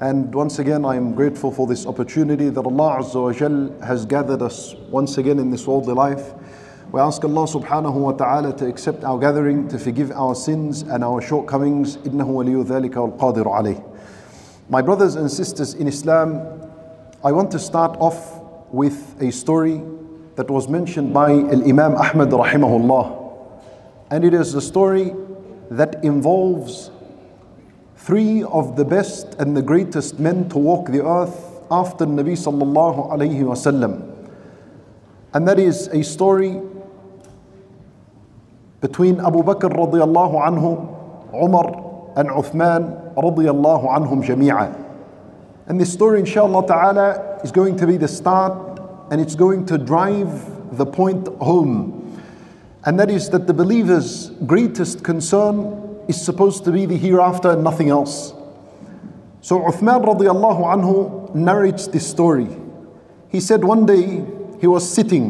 And once again, I am grateful for this opportunity that Allah Azza wa Jal has gathered us once again in this worldly life. We ask Allah subhanahu wa ta'ala to accept our gathering, to forgive our sins and our shortcomings. إِنَّهُ وَلِيُّ ذَلِكَ وَالْقَادِرُ عَلَيْهِ My brothers and sisters in Islam, I want to start off with a story that was mentioned by Imam Ahmad rahimahullah. And it is a story that involves three of the best and the greatest men to walk the earth after Nabi sallallahu alayhi wasallam. And that is a story between Abu Bakr radiallahu anhu, Umar and Uthman radiallahu anhum jami'a. And this story inshallah ta'ala is going to be the start and it's going to drive the point home. And that is that the believer's greatest concern is supposed to be the hereafter and nothing else. So Uthman radiallahu anhu narrates this story. He said one day he was sitting,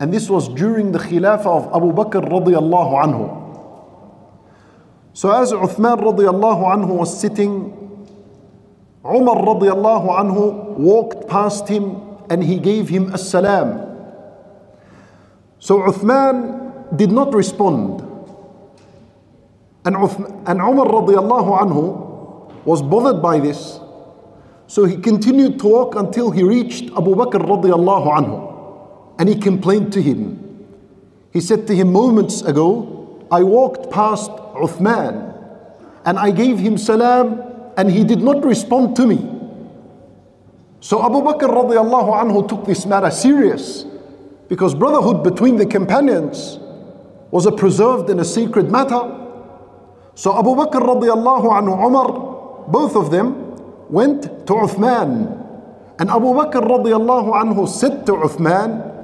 and this was during the Khilafah of Abu Bakr radiallahu anhu. So as Uthman radiallahu anhu was sitting, Umar radiallahu anhu walked past him and he gave him a salam. So Uthman did not respond. And, Uthman, and Umar radiallahu anhu was bothered by this. So he continued to walk until he reached Abu Bakr radiallahu anhu. And he complained to him. He said to him moments ago, I walked past Uthman and I gave him salam and he did not respond to me. So Abu Bakr radiallahu anhu took this matter serious because brotherhood between the companions was a preserved and a sacred matter. So Abu Bakr radiallahu anhu, Umar, both of them went to Uthman. And Abu Bakr radiallahu anhu said to Uthman,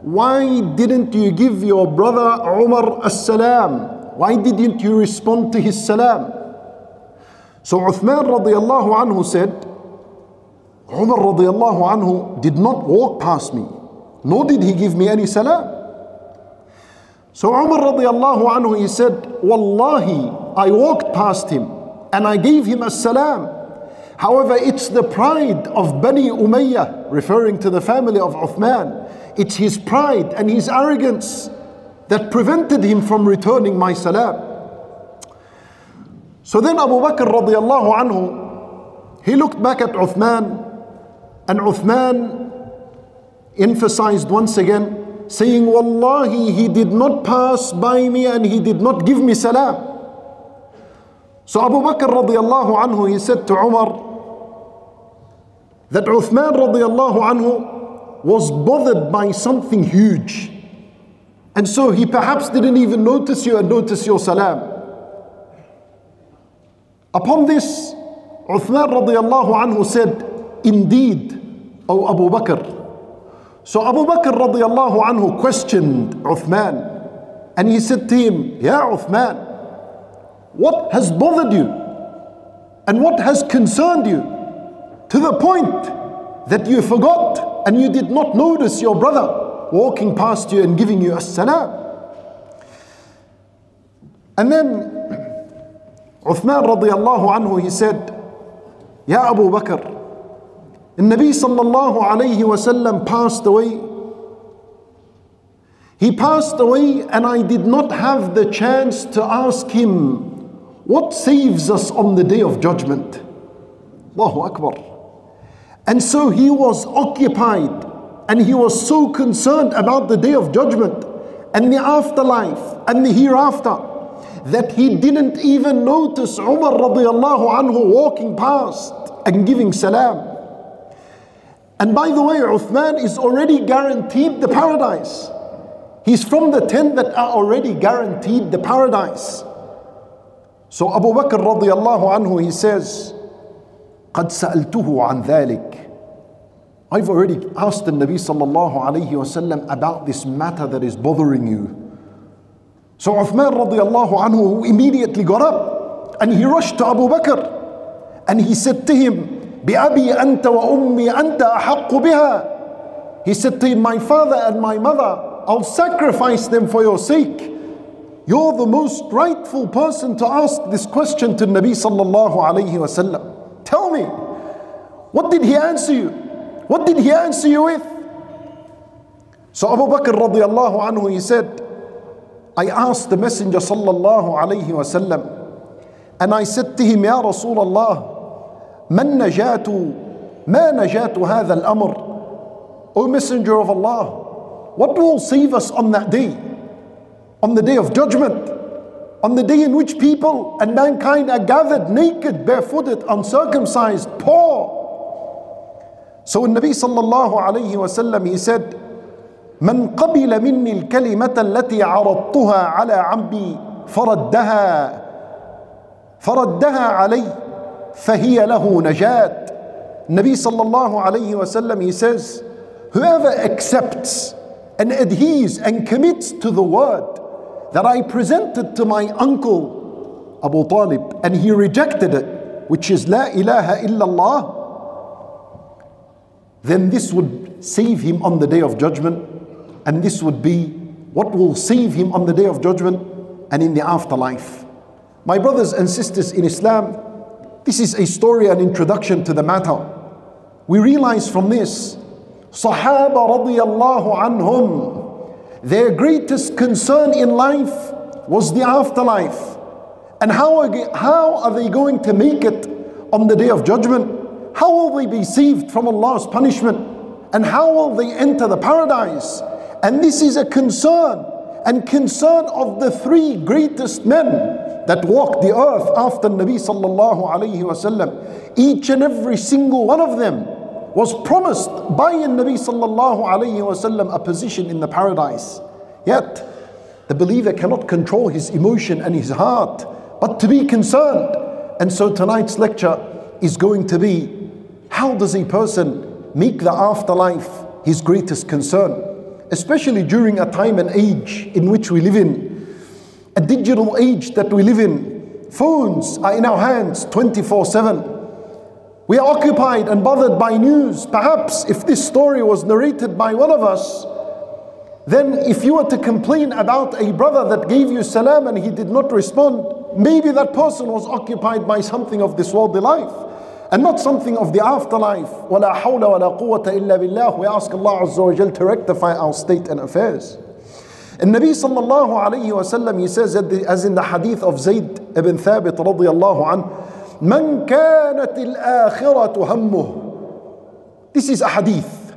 why didn't you give your brother Umar a salam? Why didn't you respond to his salam? So Uthman radiallahu anhu said, Umar radiallahu anhu did not walk past me, nor did he give me any salam. So Umar radiallahu anhu he said, Wallahi, I walked past him and I gave him a salam. However, it's the pride of Bani Umayyah, referring to the family of Uthman. It's his pride and his arrogance that prevented him from returning my salam. So then Abu Bakr radiallahu anhu, he looked back at Uthman and Uthman emphasized once again, saying, Wallahi, he did not pass by me and he did not give me salam. So Abu Bakr radiallahu anhu, he said to Umar that Uthman radiallahu anhu was bothered by something huge. And so he perhaps didn't even notice you and notice your salam. Upon this, Uthman radiallahu anhu said, Indeed, O Abu Bakr. So Abu Bakr radiallahu anhu questioned Uthman and he said to him, Ya Uthman, what has bothered you? And what has concerned you? To the point that you forgot and you did not notice your brother walking past you and giving you a salam. And then Uthman radiallahu anhu, he said, Ya Abu Bakr, the Nabi sallallahu alayhi wasallam passed away. He passed away and I did not have the chance to ask him, what saves us on the day of judgment? Allahu Akbar. And so he was occupied and he was so concerned about the day of judgment and the afterlife and the hereafter that he didn't even notice Umar radiallahu anhu walking past and giving salam. And by the way, Uthman is already guaranteed the paradise. He's from the ten that are already guaranteed the paradise. So Abu Bakr radiallahu anhu, he says, قد سألته عن ذلك. I've already asked the Nabi sallallahu alayhi wasallam about this matter that is bothering you. So Uthman radiallahu anhu immediately got up and he rushed to Abu Bakr and he said to him, بأبي أنت وأمي أنت أحق بها. He said to him, my father and my mother, I'll sacrifice them for your sake. You're the most rightful person to ask this question to Nabi sallallahu alayhi wasallam. Tell me, What did he answer you? What did he answer you with? So Abu Bakr radiallahu anhu, he said, I asked the Messenger sallallahu alayhi wasallam, and I said to him, Ya Rasulullah, man najatu, ma najatu hadha al-amr? O Messenger of Allah, what will save us on that day? On the day of judgment? On the day in which people and mankind are gathered naked, barefooted, uncircumcised, poor. So when Nabi sallallahu alayhi wasallam he said, من قبل مني الكلمة التي عرضتها على عمي فردها فردها علي فهي له نجاة Nabi sallallahu alayhi wasallam he says whoever accepts and adheres and commits to the word that I presented to my uncle Abu Talib and he rejected it which is La ilaha illallah then this would save him on the day of judgment and this would be what will save him on the day of judgment and in the afterlife. My brothers and sisters in Islam, this is a story, an introduction to the matter. We realize from this, Sahaba radiallahu anhum, their greatest concern in life was the afterlife. And how are, how are they going to make it on the day of judgment? How will they be saved from Allah's punishment? And how will they enter the paradise? And this is a concern and concern of the three greatest men that walked the earth after Nabi sallallahu alayhi wasallam. Each and every single one of them was promised by Nabi sallallahu alayhi wasallam a position in the paradise. Yet the believer cannot control his emotion and his heart, but to be concerned. And so tonight's lecture is going to be how does a person make the afterlife his greatest concern? especially during a time and age in which we live in, a digital age that we live in. Phones are in our hands 24 7. We are occupied and bothered by news. Perhaps if this story was narrated by one of us, then if you were to complain about a brother that gave you salam and he did not respond, maybe that person was occupied by something of this worldly life and not something of the afterlife. وَلَا حَوْلَ وَلَا قُوَّةَ إِلَّا بِاللَّهِ We ask Allah Azza wa Jal to rectify our state and affairs. And Nabi sallallahu alayhi wa sallam, he says as in the hadith of Zayd ibn Thabit radiyallahu an, مَنْ كَانَتِ الْآخِرَةُ هَمُّهُ This is a hadith.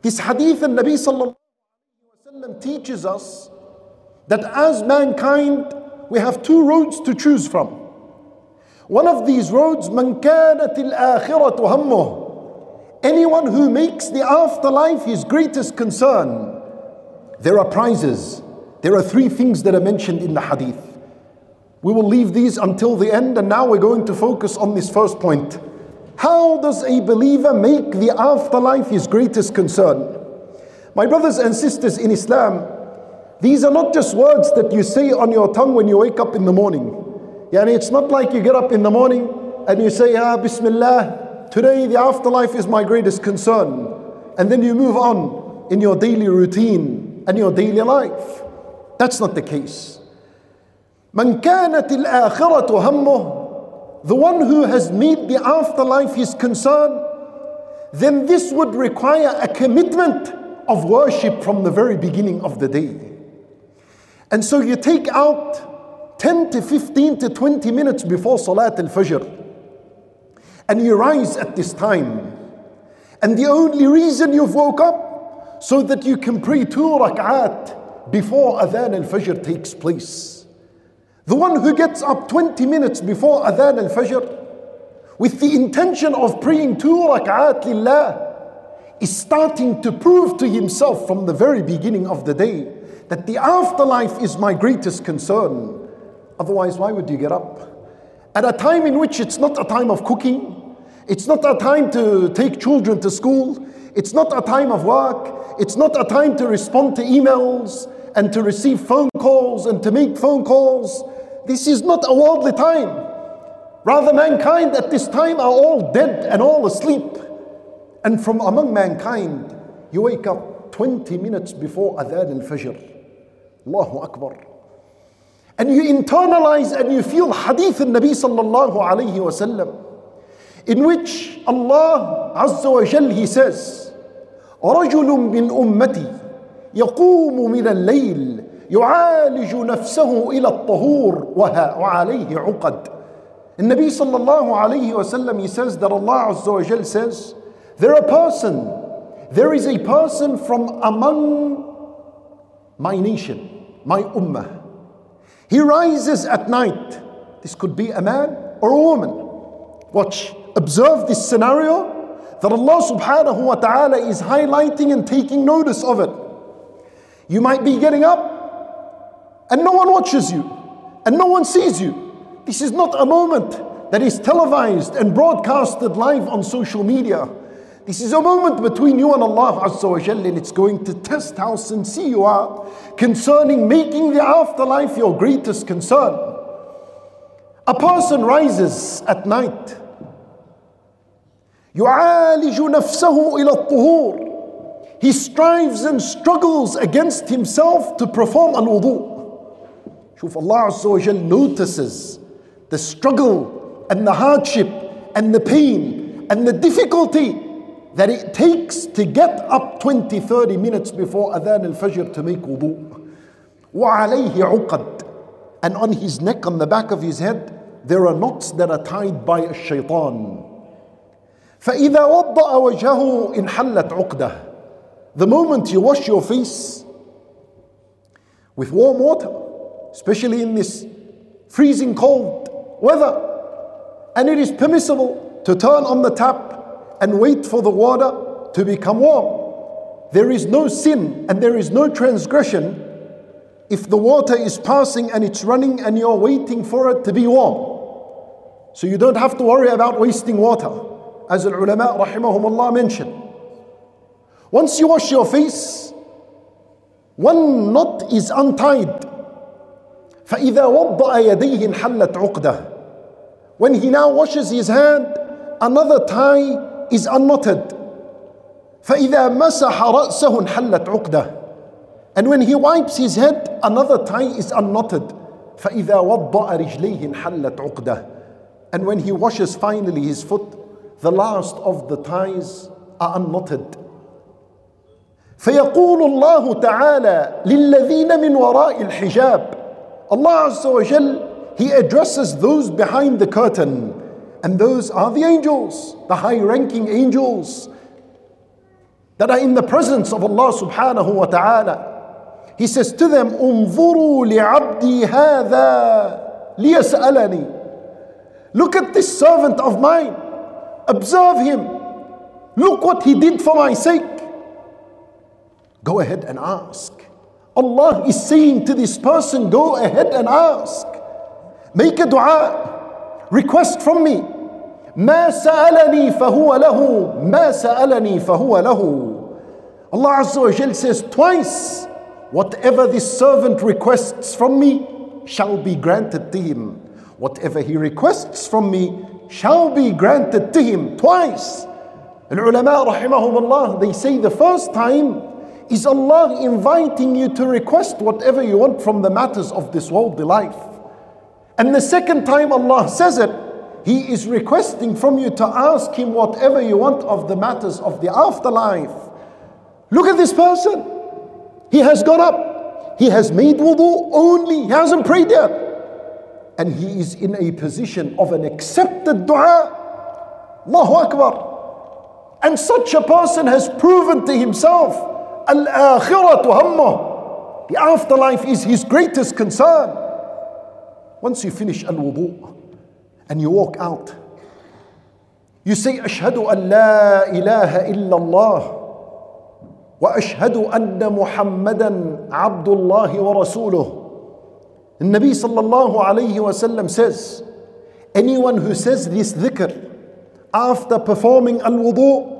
This hadith and Nabi sallallahu alayhi wa sallam teaches us that as mankind, we have two roads to choose from. One of these roads, من كانت الآخرة همه. Anyone who makes the afterlife his greatest concern. There are prizes. There are three things that are mentioned in the hadith. We will leave these until the end, and now we're going to focus on this first point. How does a believer make the afterlife his greatest concern? My brothers and sisters in Islam, these are not just words that you say on your tongue when you wake up in the morning. Yani it's not like you get up in the morning and you say, Ah, Bismillah, today the afterlife is my greatest concern. And then you move on in your daily routine and your daily life. That's not the case. من كانت الآخرة همه the one who has made the afterlife his concern, then this would require a commitment of worship from the very beginning of the day. And so you take out 10 to 15 to 20 minutes before Salat al Fajr. And you rise at this time. And the only reason you've woke up so that you can pray two rak'at before Adhan al Fajr takes place. The one who gets up 20 minutes before Adhan al Fajr with the intention of praying two rak'at lillah is starting to prove to himself from the very beginning of the day that the afterlife is my greatest concern. Otherwise, why would you get up? At a time in which it's not a time of cooking, it's not a time to take children to school, it's not a time of work, it's not a time to respond to emails and to receive phone calls and to make phone calls. This is not a worldly time. Rather, mankind at this time are all dead and all asleep. And from among mankind, you wake up 20 minutes before Adhan al Fajr. Allahu Akbar and you internalize and you feel hadith al Nabi sallallahu alayhi wasallam. in which Allah Azza wa Jal, He says, رجل من أمتي يقوم من الليل يعالج نفسه إلى الطهور وعليه عقد النبي صلى الله عليه وسلم he says that Allah Azza wa says there a person there is a person from among my nation my ummah he rises at night this could be a man or a woman watch observe this scenario that Allah subhanahu wa ta'ala is highlighting and taking notice of it. You might be getting up and no one watches you and no one sees you. This is not a moment that is televised and broadcasted live on social media. This is a moment between you and Allah Azza wa Jalla, and it's going to test how sincere you are concerning making the afterlife your greatest concern. A person rises at night يعالج نفسه إلى الطهور He strives and struggles against himself to perform al-wudu. شوف Allah Azza wa Jal notices the struggle and the hardship and the pain and the difficulty that it takes to get up 20, 30 minutes before Adhan al-Fajr to make wudu. وعليه عقد And on his neck, on the back of his head, there are knots that are tied by a shaitan. فإذا وضأ وجهه انحلت عقده The moment you wash your face with warm water, especially in this freezing cold weather, and it is permissible to turn on the tap and wait for the water to become warm. There is no sin and there is no transgression if the water is passing and it's running and you're waiting for it to be warm. So you don't have to worry about wasting water as the ulama rahimahumullah mentioned. Once you wash your face, one knot is untied. فإذا وضأ يديه انحلت عقده. When he now washes his hand, another tie is unknotted. فإذا مسح رأسه انحلت عقده. And when he wipes his head, another tie is unknotted. فإذا وضأ رجليه انحلت عقده. And when he washes finally his foot, the last of the ties are unknotted. فيقول الله تعالى للذين من وراء الحجاب Allah Azza wa Jal, He addresses those behind the curtain and those are the angels, the high ranking angels that are in the presence of Allah subhanahu wa ta'ala. He says to them, انظروا لعبدي هذا ليسألني Look at this servant of mine. Observe him. Look what he did for my sake. Go ahead and ask. Allah is saying to this person, Go ahead and ask. Make a dua. Request from me. ما سألني فهو له ما سألني فهو له Allah Azza wa Jal says twice whatever this servant requests from me shall be granted to him whatever he requests from me shall be granted to him twice. And ulama rahimahumullah, they say the first time is Allah inviting you to request whatever you want from the matters of this worldly life. And the second time Allah says it, He is requesting from you to ask Him whatever you want of the matters of the afterlife. Look at this person. He has got up. He has made wudu only. He hasn't prayed yet and he is in a position of an accepted dua. Allahu Akbar. And such a person has proven to himself, Al-akhiratu hammah. The afterlife is his greatest concern. Once you finish al-wudu and you walk out, you say, أشهد أن لا إله إلا الله وأشهد أن محمدا عبد الله ورسوله the Nabi sallallahu alayhi wasallam says, anyone who says this dhikr after performing al-wudu,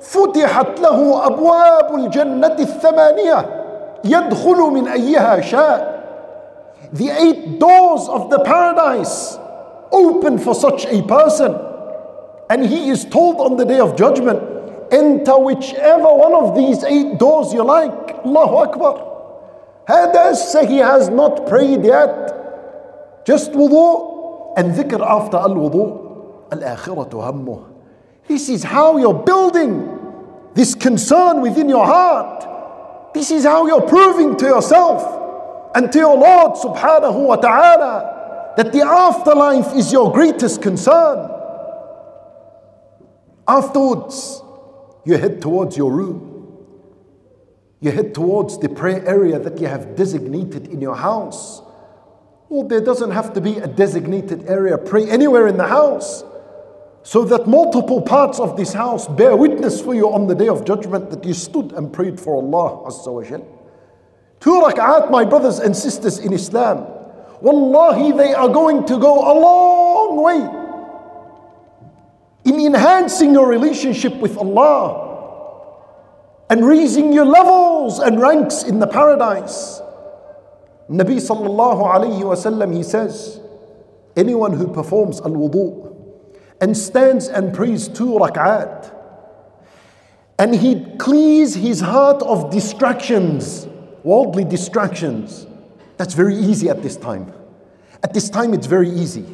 فتحت له أبواب الجنة الثمانية يدخل من أيها شاء The eight doors of the paradise open for such a person. And he is told on the day of judgment, enter whichever one of these eight doors you like. Allahu Akbar. Say he has not prayed yet. Just wudu and dhikr after al wudu. Al akhiratu hammuh. This is how you're building this concern within your heart. This is how you're proving to yourself and to your Lord subhanahu wa ta'ala that the afterlife is your greatest concern. Afterwards, you head towards your room. You head towards the prayer area that you have designated in your house. Well, there doesn't have to be a designated area. Pray anywhere in the house so that multiple parts of this house bear witness for you on the day of judgment that you stood and prayed for Allah. Two rak'at, my brothers and sisters in Islam. Wallahi, they are going to go a long way in enhancing your relationship with Allah and raising your levels and ranks in the paradise. Nabi sallallahu alayhi wasallam he says, anyone who performs al-wudu and stands and prays two rak'at and he clears his heart of distractions, worldly distractions. That's very easy at this time. At this time, it's very easy.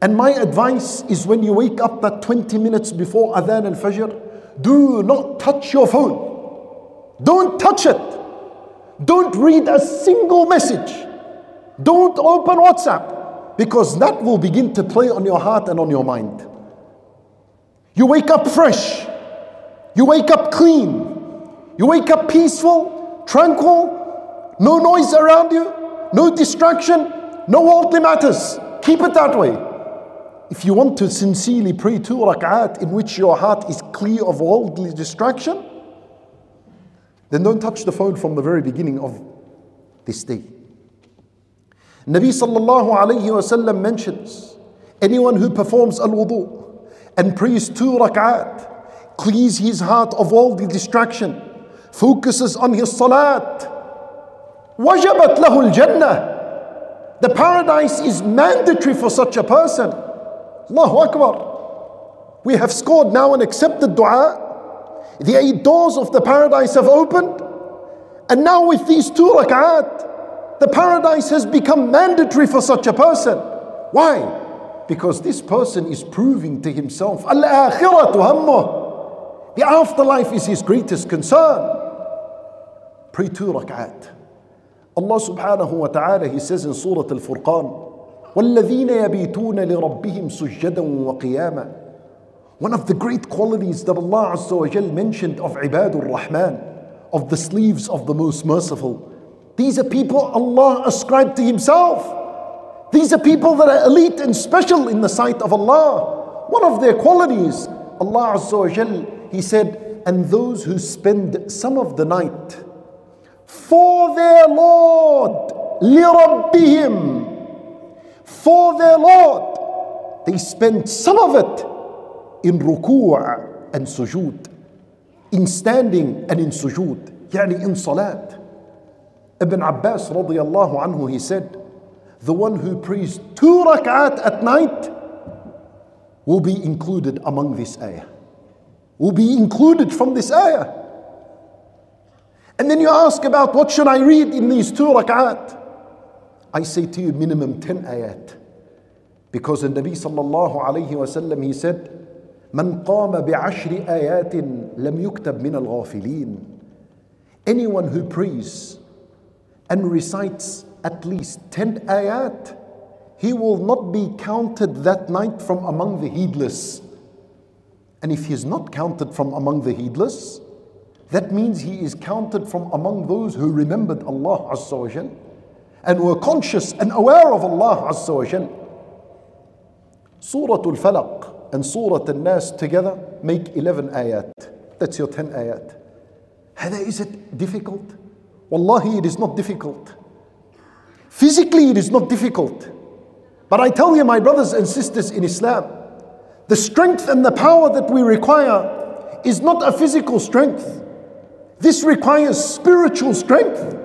And my advice is when you wake up that 20 minutes before Adhan al Fajr, do not touch your phone. Don't touch it. Don't read a single message. Don't open WhatsApp because that will begin to play on your heart and on your mind. You wake up fresh. You wake up clean. You wake up peaceful, tranquil, no noise around you, no distraction, no worldly matters. Keep it that way. If you want to sincerely pray two rak'at in which your heart is clear of worldly distraction, then don't touch the phone from the very beginning of this day. Nabi sallallahu alayhi wasallam mentions anyone who performs al wudu and prays two rak'at, clears his heart of all the distraction, focuses on his salat, wajabat lahu al jannah. The paradise is mandatory for such a person. Allahu Akbar. We have scored now and accepted dua the eight doors of the paradise have opened. And now, with these two rak'at, the paradise has become mandatory for such a person. Why? Because this person is proving to himself, Al The afterlife is his greatest concern. Pray two rak'at. Allah subhanahu wa ta'ala, He says in Surah Al Furqan, والذين يبيتون لربهم سجدا وقياما one of the great qualities that Allah Azza mentioned of Ibadur Rahman, of the sleeves of the most merciful. These are people Allah ascribed to Himself. These are people that are elite and special in the sight of Allah. One of their qualities, Allah Azza He said, and those who spend some of the night for their Lord, لِرَبِّهِمْ For their Lord, they spend some of it in ruku' and sujood, in standing and in sujood, يعني in salat. Ibn Abbas radiallahu anhu, he said, the one who prays two rak'at at night will be included among this ayah. Will be included from this ayah. And then you ask about what should I read in these two rak'at? I say to you minimum 10 ayat. Because the Nabi sallallahu alayhi wasallam he said, من قام بعشر آيات لم يكتب من الغافلين Anyone who prays and recites at least 10 ayat, he will not be counted that night from among the heedless. And if he is not counted from among the heedless, that means he is counted from among those who remembered Allah Azza wa Jal and were conscious and aware of Allah Azza wa Jal. Surah Al-Falaq and Surah An-Nas together make 11 ayat. That's your 10 ayat. Hada, is it difficult? Wallahi, it is not difficult. Physically, it is not difficult. But I tell you, my brothers and sisters in Islam, the strength and the power that we require is not a physical strength. This requires spiritual strength,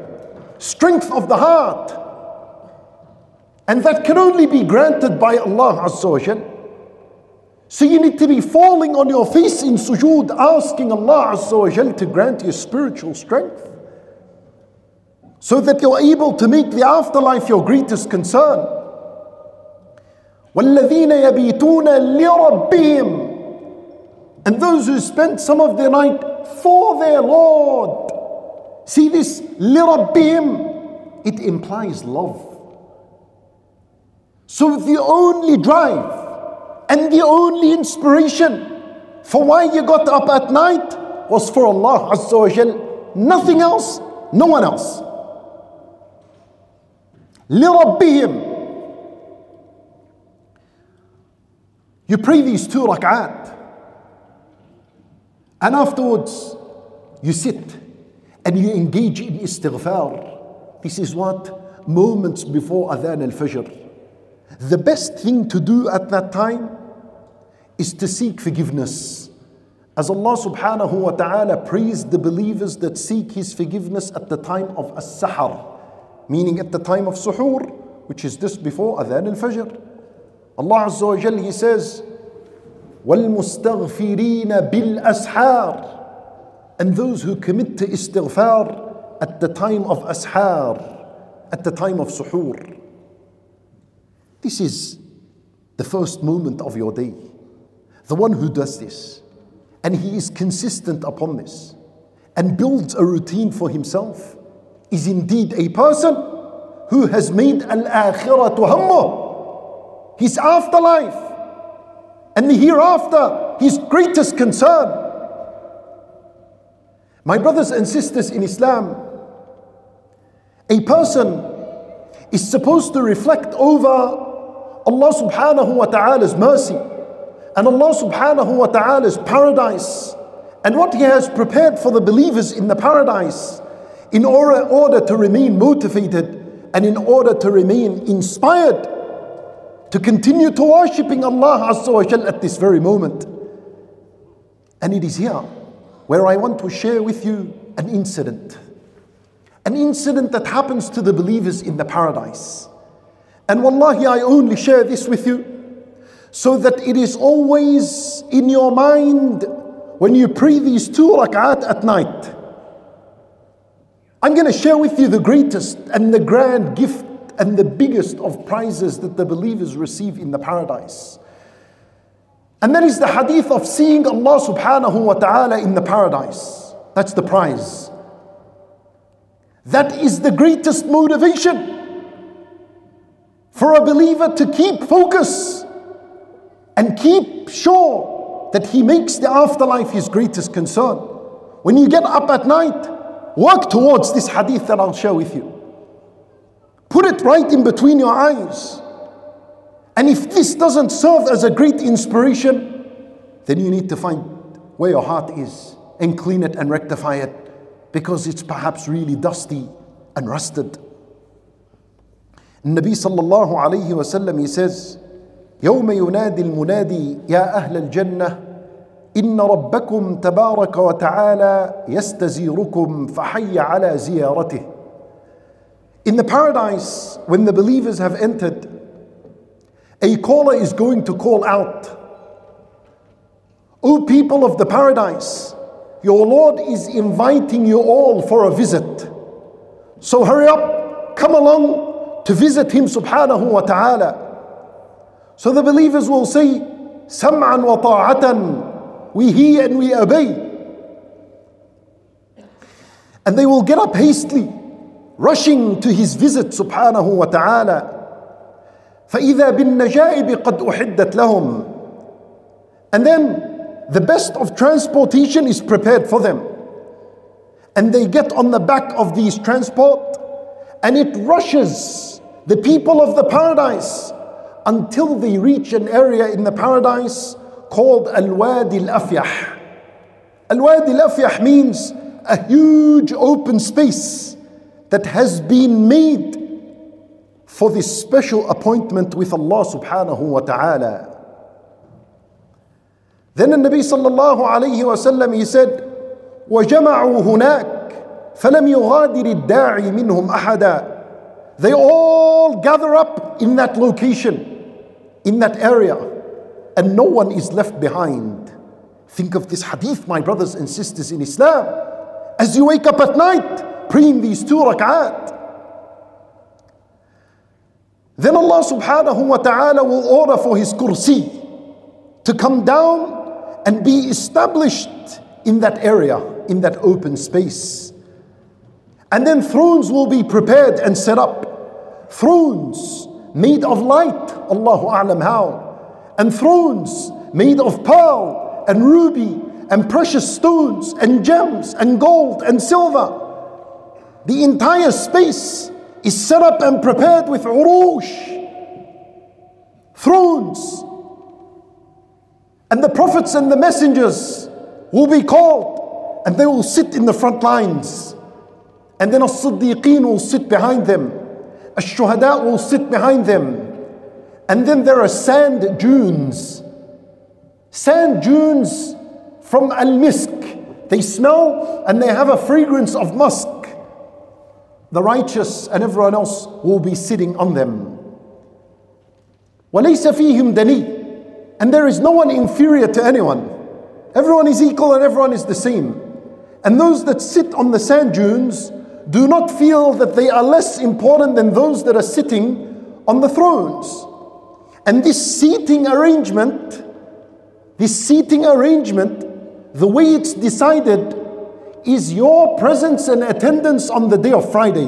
strength of the heart. And that can only be granted by Allah Azza wa Jalla. So you need to be falling on your face in sujood, asking Allah Azza wa Jal to grant you spiritual strength. So that you're able to make the afterlife your greatest concern. وَالَّذِينَ يَبِيتُونَ لِرَبِّهِمْ and those who spent some of their night for their Lord. See this, لِرَبِّهِمْ, it implies love. So the only drive and the only inspiration for why you got up at night was for Allah Azza wa Jal. Nothing else, no one else. لِرَبِّهِمْ You pray these two rak'at. And afterwards, you sit and you engage in istighfar. This is what? Moments before Adhan al Fajr. The best thing to do at that time is to seek forgiveness. As Allah subhanahu wa ta'ala praised the believers that seek His forgiveness at the time of as-sahar, meaning at the time of suhoor, which is just before Adhan al-Fajr. Allah Azza wa Jal, He says, وَالْمُسْتَغْفِرِينَ بِالْأَسْحَارِ And those who commit to istighfar at the time of ashar, at the time of suhoor. This is the first moment of your day. The one who does this, and he is consistent upon this, and builds a routine for himself, is indeed a person who has made al akhirah hammuh, his afterlife, and the hereafter, his greatest concern. My brothers and sisters in Islam, a person is supposed to reflect over Allah subhanahu wa ta'ala's mercy and Allah subhanahu wa ta'ala's paradise and what He has prepared for the believers in the paradise in order, order to remain motivated and in order to remain inspired to continue to worshipping Allah Azza wa Jal at this very moment. And it is here where I want to share with you an incident. An incident that happens to the believers in the paradise. And wallahi, I only share this with you so that it is always in your mind when you pray these two rak'at at night. I'm going to share with you the greatest and the grand gift and the biggest of prizes that the believers receive in the paradise. And that is the hadith of seeing Allah subhanahu wa ta'ala in the paradise. That's the prize. That is the greatest motivation for a believer to keep focus and keep sure that he makes the afterlife his greatest concern. When you get up at night, work towards this hadith that I'll share with you. Put it right in between your eyes. And if this doesn't serve as a great inspiration, then you need to find where your heart is and clean it and rectify it because it's perhaps really dusty and rusted. Nabi sallallahu alayhi wa sallam, he says, يوم ينادي المنادي يا أهل الجنة إن ربكم تبارك وتعالى يستزيركم فحي على زيارته In the paradise, when the believers have entered, a caller is going to call out, O people of the paradise, your Lord is inviting you all for a visit. So hurry up, come along, to visit Him subhanahu wa ta'ala. So the believers will say, Sam'an wa ta'atan, we hear and we obey. And they will get up hastily, rushing to His visit subhanahu wa ta'ala. فإذا بالنجائب قد أحدت لهم. And then the best of transportation is prepared for them. And they get on the back of these transport and it rushes the people of the paradise until they reach an area in the paradise called Al Wadi Al Afyah. Al Wadi Al Afyah means a huge open space that has been made for this special appointment with Allah subhanahu wa ta'ala. Then the Nabi sallallahu alayhi wa sallam he said, وجمعوا هناك فلم يغادر الداعي منهم أحدا they all gather up in that location, in that area, and no one is left behind. Think of this hadith, my brothers and sisters in Islam. As you wake up at night, praying these two rak'at. Then Allah subhanahu wa ta'ala will order for His kursi to come down and be established in that area, in that open space. And then thrones will be prepared and set up. Thrones made of light, Allahu A'lam how. And thrones made of pearl and ruby and precious stones and gems and gold and silver. The entire space is set up and prepared with urush, thrones. And the prophets and the messengers will be called and they will sit in the front lines. And then as-siddiqeen will sit behind them. Ash-shuhada will sit behind them. And then there are sand dunes. Sand dunes from al-misk. They smell and they have a fragrance of musk. The righteous and everyone else will be sitting on them. وَلَيْسَ فِيهِمْ دَنِي And there is no one inferior to anyone. Everyone is equal and everyone is the same. And those that sit on the sand dunes do not feel that they are less important than those that are sitting on the thrones. And this seating arrangement, this seating arrangement, the way it's decided is your presence and attendance on the day of Friday.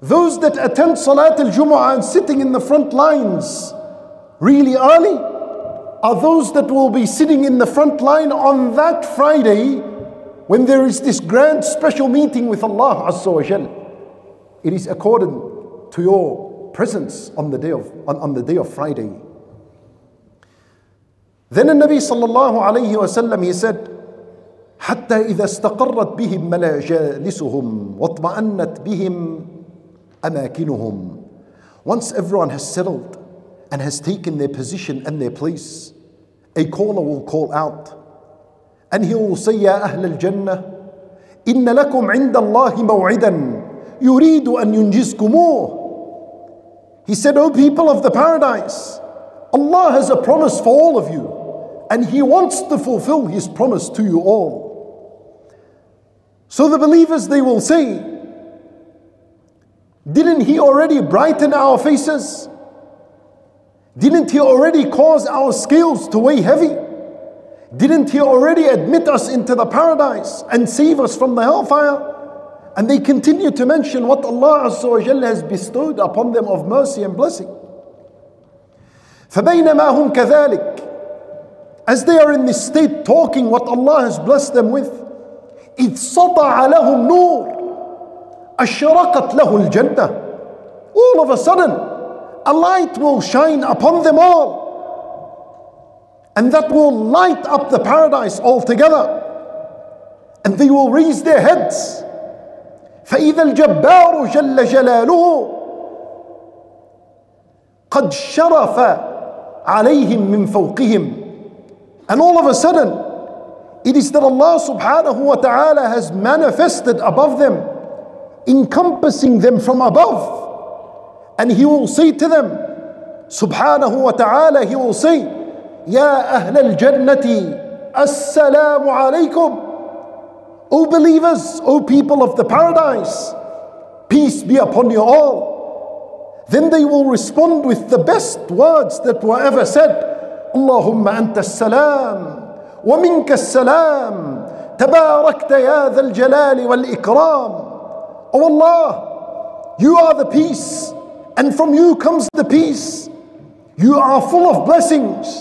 Those that attend Salat al Jumu'ah and sitting in the front lines really early are those that will be sitting in the front line on that Friday when there is this grand special meeting with Allah Azza wa Jal. It is according to your presence on the day of, on, on the day of Friday. Then the Nabi sallallahu alayhi wa sallam, he said, حتى إذا استقرت بهم مجالسهم واطمأنت بهم أماكنهم Once everyone has settled and has taken their position and their place, a caller will call out and he will say, يا أهل الجنة إن لكم عند الله موعدا يريد أن ينجزكموه He said, O people of the paradise, Allah has a promise for all of you and He wants to fulfill His promise to you all. So the believers, they will say, Didn't He already brighten our faces? Didn't He already cause our scales to weigh heavy? Didn't He already admit us into the paradise and save us from the hellfire? And they continue to mention what Allah has bestowed upon them of mercy and blessing. فبينما هم كذلك as they are in this state talking what Allah has blessed them with إذ سطع لهم نور أشرقت له الجنة all of a sudden a light will shine upon them all and that will light up the paradise altogether and they will raise their heads فإذا الجبار جل جلاله قد شرف عليهم من فوقهم and all of a sudden it is that Allah subhanahu wa ta'ala has manifested above them encompassing them from above and he will say to them subhanahu wa ta'ala he will say يا أهل الجنة السلام عليكم. O believers, O people of the paradise, peace be upon you all. Then they will respond with the best words that were ever said Allahumma anta salam, wa minka salam, tabarakta ya dhal jalali wal ikram. O Allah, you are the peace, and from you comes the peace. You are full of blessings.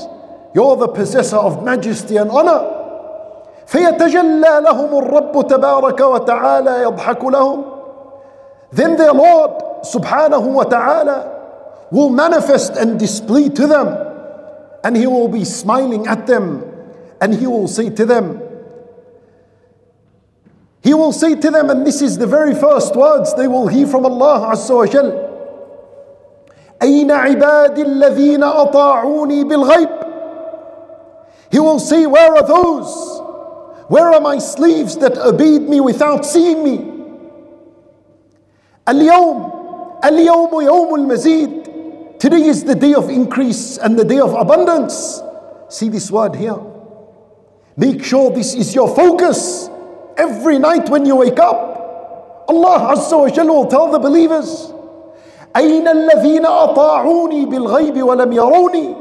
You're the possessor of majesty and honor. فيتجلى لهم الرب تبارك وتعالى يضحك لهم Then their Lord subhanahu wa ta'ala will manifest and display to them and he will be smiling at them and he will say to them he will say to them and this is the very first words they will hear from Allah Azza wa Jal أين عبادي الذين أطاعوني بالغيب He will say where are those where are my slaves that obeyed me without seeing me اليوم اليوم يوم المزيد Today is the day of increase and the day of abundance. See this word here. Make sure this is your focus every night when you wake up. Allah Azza wa Jalla will tell the believers, أين الذين أطاعوني بالغيب ولم يروني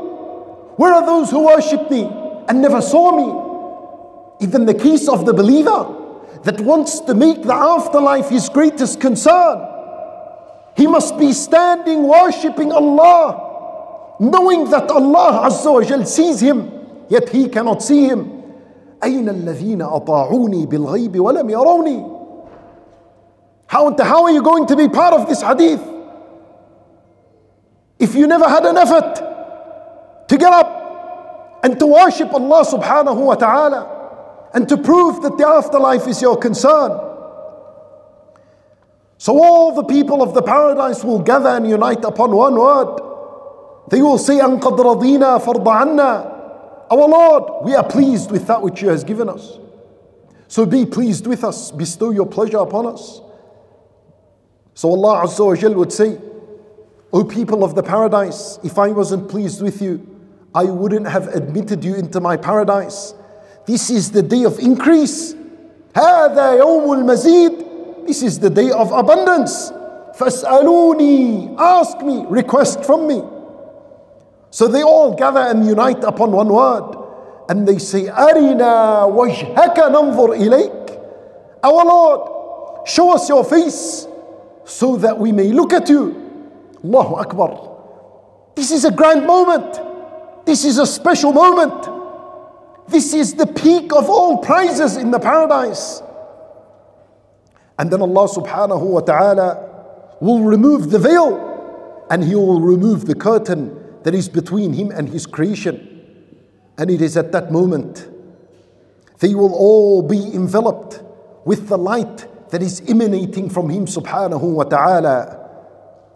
Where are those who worship me and never saw me. Even the case of the believer that wants to make the afterlife his greatest concern. He must be standing worshipping Allah, knowing that Allah Azza wa Jal sees him, yet he cannot see him. أين الذين أطاعوني بالغيب ولم يروني how, how are you going to be part of this hadith? If you never had an effort to get up and to worship Allah subhanahu wa ta'ala and to prove that the afterlife is your concern. So all the people of the paradise will gather and unite upon one word. They will say, أن قد رضينا فرض عنا. Our Lord, we are pleased with that which you has given us. So be pleased with us, bestow your pleasure upon us. So Allah Azza wa Jal would say, O people of the paradise, if I wasn't pleased with you, I wouldn't have admitted you into my paradise. This is the day of increase. هذا يوم المزيد. This is the day of abundance. فاسألوني. Ask me, request from me. So they all gather and unite upon one word. And they say, أرنا وجهك ننظر إليك. Our Lord, show us your face so that we may look at you. Allahu Akbar. This is a grand moment. This is a special moment. This is the peak of all prizes in the paradise. And then Allah subhanahu wa ta'ala will remove the veil and He will remove the curtain that is between Him and His creation. And it is at that moment they will all be enveloped with the light that is emanating from Him subhanahu wa ta'ala.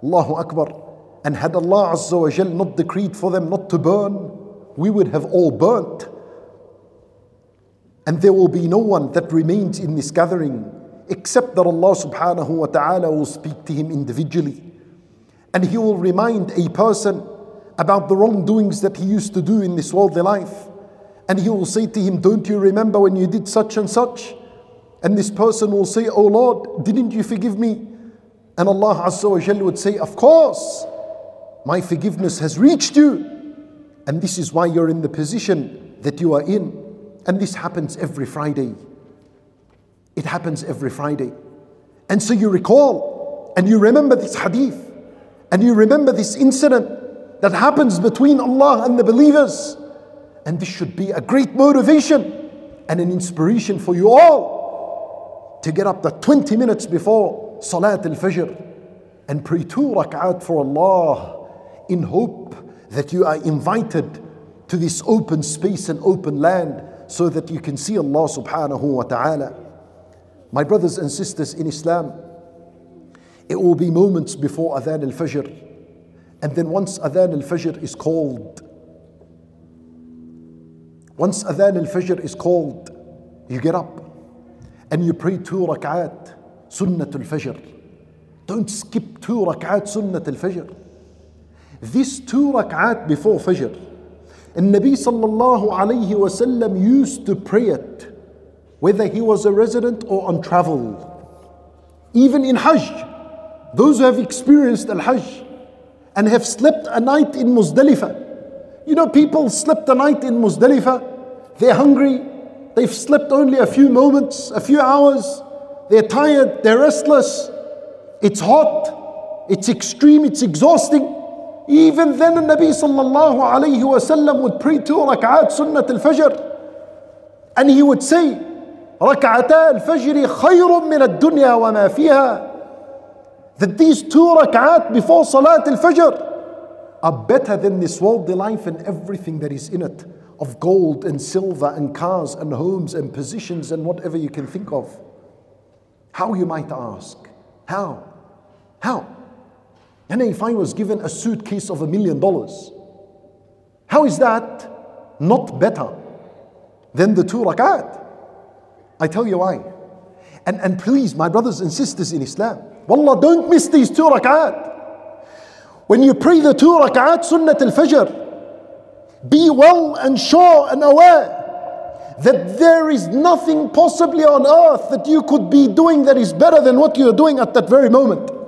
Allahu Akbar. And had Allah Azza wa Jal not decreed for them not to burn, we would have all burnt. And there will be no one that remains in this gathering except that Allah subhanahu wa ta'ala will speak to him individually. And he will remind a person about the wrongdoings that he used to do in this worldly life. And he will say to him, Don't you remember when you did such and such? And this person will say, Oh Lord, didn't you forgive me? And Allah Azza wa Jalla would say, Of course, my forgiveness has reached you. And this is why you're in the position that you are in. And this happens every Friday. It happens every Friday. And so you recall and you remember this hadith and you remember this incident that happens between Allah and the believers. And this should be a great motivation and an inspiration for you all to get up the 20 minutes before Salat al Fajr and pray two rak'at for Allah in hope that you are invited to this open space and open land so that you can see Allah subhanahu wa ta'ala. My brothers and sisters in Islam, it will be moments before Adhan al Fajr. And then once Adhan al Fajr is called, once Adhan al Fajr is called, you get up and you pray two rak'at, Sunnatul Fajr. Don't skip two rak'at, Sunnatul Fajr. This two rak'at before Fajr, and Nabi sallallahu alayhi wasallam used to pray it, whether he was a resident or on travel. Even in Hajj, those who have experienced Al Hajj and have slept a night in Muzdalifah. You know, people slept a night in Muzdalifah, they're hungry, They've slept only a few moments, a few hours. They're tired, they're restless. It's hot, it's extreme, it's exhausting even then the Nabi sallallahu alayhi wasallam would pray two rak'at sunnat al-fajr. And he would say rak'ata al-fajr khayrun min ad-dunya wa ma fiha. That these two rak'at before salat al-fajr are better than this worldly life and everything that is in it of gold and silver and cars and homes and positions and whatever you can think of. How you might ask? How? How? And if I was given a suitcase of a million dollars, how is that not better than the two rakat? I tell you why. And, and please, my brothers and sisters in Islam, Wallah, don't miss these two rakat. When you pray the two rakat, Sunnat al Fajr, be well and sure and aware that there is nothing possibly on earth that you could be doing that is better than what you're doing at that very moment.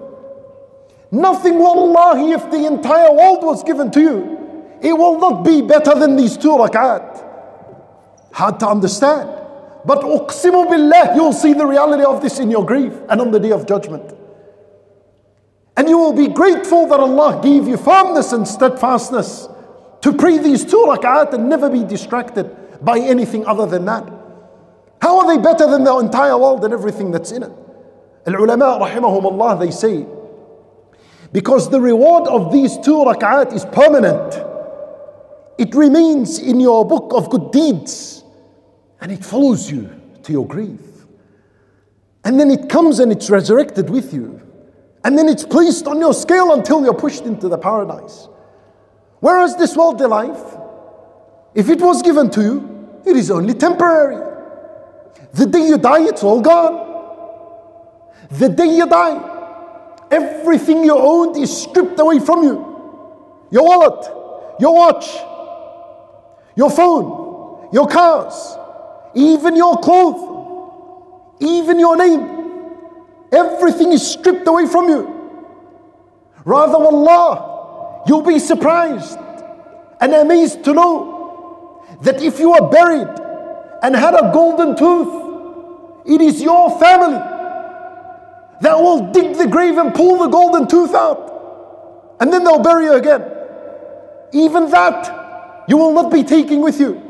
Nothing, wallahi, if the entire world was given to you, it will not be better than these two rak'at. Hard to understand. But uqsimu billah, you'll see the reality of this in your grief and on the day of judgment. And you will be grateful that Allah gave you firmness and steadfastness to pray these two rak'at and never be distracted by anything other than that. How are they better than the entire world and everything that's in it? Al ulama, rahimahumullah, they say, because the reward of these two rak'at is permanent. It remains in your book of good deeds and it follows you to your grave. And then it comes and it's resurrected with you. And then it's placed on your scale until you're pushed into the paradise. Whereas this worldly life, if it was given to you, it is only temporary. The day you die, it's all gone. The day you die, everything you owned is stripped away from you. Your wallet, your watch, your phone, your cars, even your clothes, even your name. Everything is stripped away from you. Rather, Allah, you'll be surprised and amazed to know that if you are buried and had a golden tooth, it is your family that will dig the grave and pull the golden tooth out. And then they'll bury you again. Even that you will not be taking with you.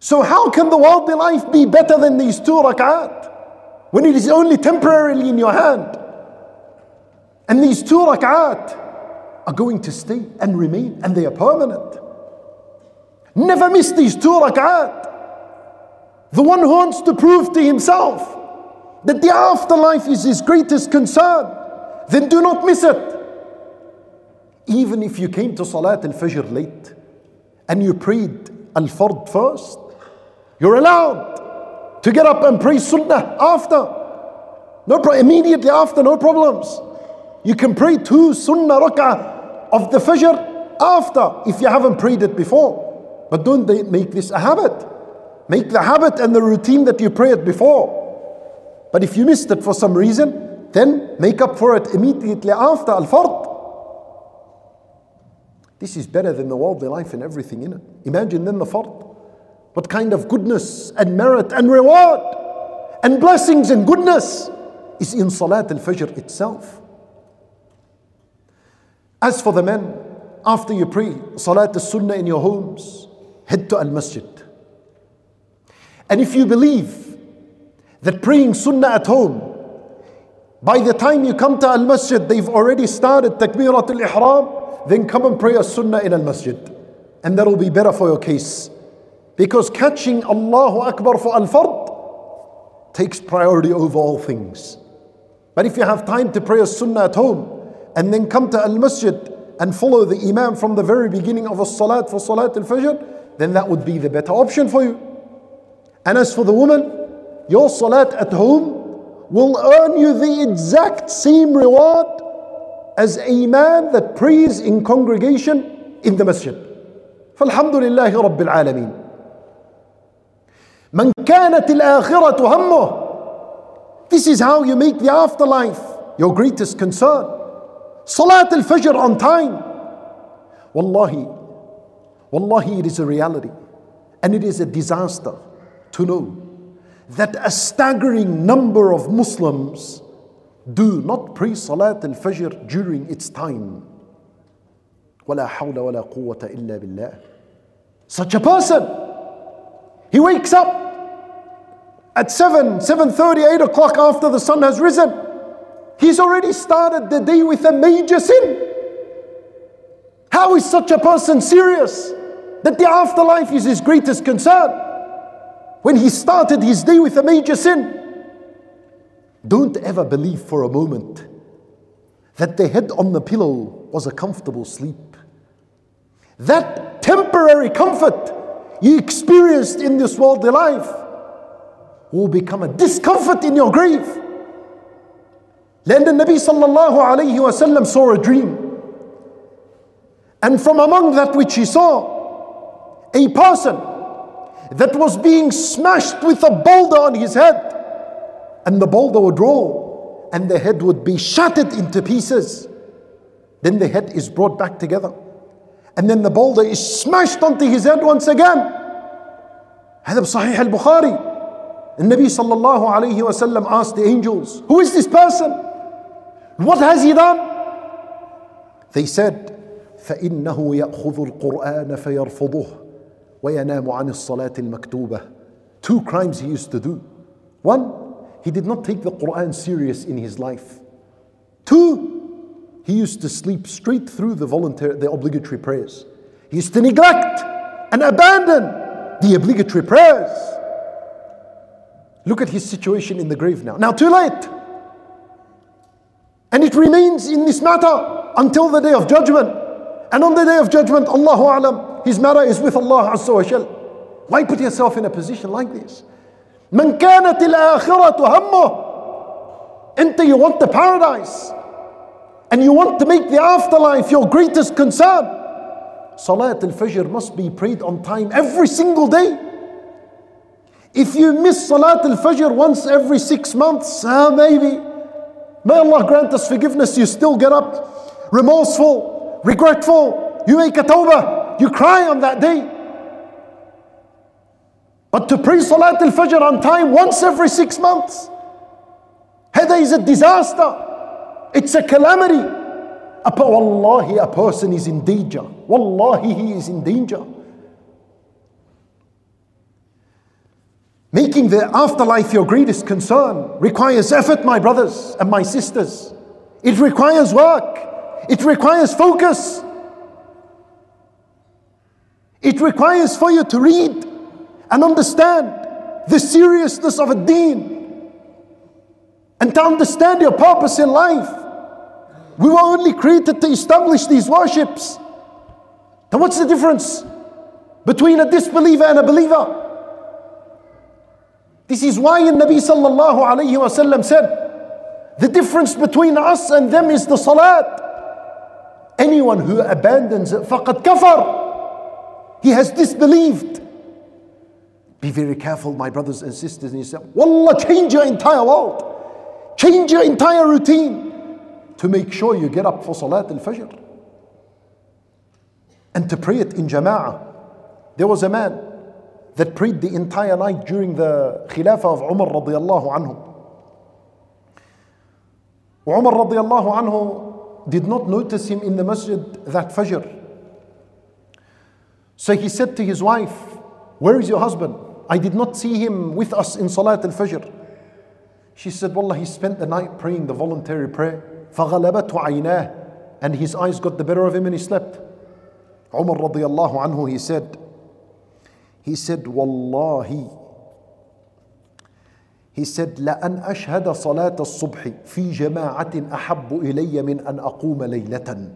So, how can the worldly life be better than these two rak'at when it is only temporarily in your hand? And these two rak'at are going to stay and remain, and they are permanent. Never miss these two rak'at. The one who wants to prove to himself that the afterlife is his greatest concern, then do not miss it. Even if you came to Salat al Fajr late and you prayed Al Fard first, you're allowed to get up and pray Sunnah after. No pro- immediately after, no problems. You can pray two Sunnah rak'ah of the Fajr after if you haven't prayed it before. But don't make this a habit. Make the habit and the routine that you pray it before. But if you missed it for some reason, then make up for it immediately after Al Fard. This is better than the worldly life and everything in it. Imagine then the Fard. What kind of goodness and merit and reward and blessings and goodness is in Salat al Fajr itself. As for the men, after you pray Salat al Sunnah in your homes, head to Al Masjid. And if you believe that praying Sunnah at home, by the time you come to Al Masjid, they've already started Takbirat al Ihram, then come and pray a Sunnah in Al Masjid. And that'll be better for your case. Because catching Allahu Akbar for Al Fard takes priority over all things. But if you have time to pray a Sunnah at home and then come to Al Masjid and follow the Imam from the very beginning of a Salat for Salat Al Fajr, then that would be the better option for you. And as for the woman, your Salat at home will earn you the exact same reward as a man that prays in congregation in the masjid. فالحمد لله رب العالمين من كانت الآخرة همه This is how you make the afterlife your greatest concern. Salat al-Fajr on time. Wallahi, Wallahi, it is a reality and it is a disaster to know that a staggering number of Muslims do not pray Salat al-Fajr during its time. ولا حول ولا قوة إلا بالله. Such a person he wakes up at 7, 7.30, 8 o'clock after the sun has risen. He's already started the day with a major sin. How is such a person serious that the afterlife is his greatest concern? when he started his day with a major sin. Don't ever believe for a moment that the head on the pillow was a comfortable sleep. That temporary comfort you experienced in this worldly life will become a discomfort in your grave. Then the Nabi sallallahu alayhi wasallam saw a dream. And from among that which he saw, a person that was being smashed with a boulder on his head. And the boulder would roll and the head would be shattered into pieces. Then the head is brought back together. and then the boulder is smashed onto his head once again هذا بصحيح البخاري النبي صلى الله عليه وسلم asked the angels who is this person what has he done they said فإنه يأخذ القرآن فيرفضه وينام عن الصلاة المكتوبة two crimes he used to do one he did not take the Quran serious in his life two he used to sleep straight through the voluntary the obligatory prayers he used to neglect and abandon the obligatory prayers look at his situation in the grave now now too late and it remains in this matter until the day of judgment and on the day of judgment, Allahu Alam, his matter is with Allah Azza wa Jal. Why put yourself in a position like this? من كانت الآخرة همه أنت you want the paradise and you want to make the afterlife your greatest concern Salat al-Fajr must be prayed on time every single day if you miss Salat al-Fajr once every six months uh, maybe may Allah grant us forgiveness you still get up remorseful regretful, you make a tawbah, you cry on that day. But to pray Salat al Fajr on time once every six months, Hada is a disaster. It's a calamity. Wallahi, a person is in danger. Wallahi, he is in danger. Making the afterlife your greatest concern requires effort, my brothers and my sisters. It requires work. It requires focus. It requires for you to read and understand the seriousness of a deen and to understand your purpose in life. We were only created to establish these worships. Then what's the difference between a disbeliever and a believer? This is why the Nabi sallallahu alayhi wasallam said, the difference between us and them is the salat. Anyone who abandons it, فَقَدْ كَفَرْ he has disbelieved. Be very careful, my brothers and sisters. And you say, Wallah, change your entire world. Change your entire routine to make sure you get up for Salat al-Fajr. And to pray it in Jama'ah. There was a man that prayed the entire night during the Khilafah of Umar radiallahu anhu. Umar radiallahu anhu did not notice him in the masjid that Fajr. So he said to his wife, Where is your husband? I did not see him with us in Salat al Fajr. She said, Wallah, he spent the night praying the voluntary prayer. فَغَلَبَتْهُ عَيْنَاهُ And his eyes got the better of him and he slept. Umar radiallahu anhu, he said, he said, Wallahi, he said, لأن أشهد صلاة الصبح في جماعة أحب إلي من أن أقوم ليلة.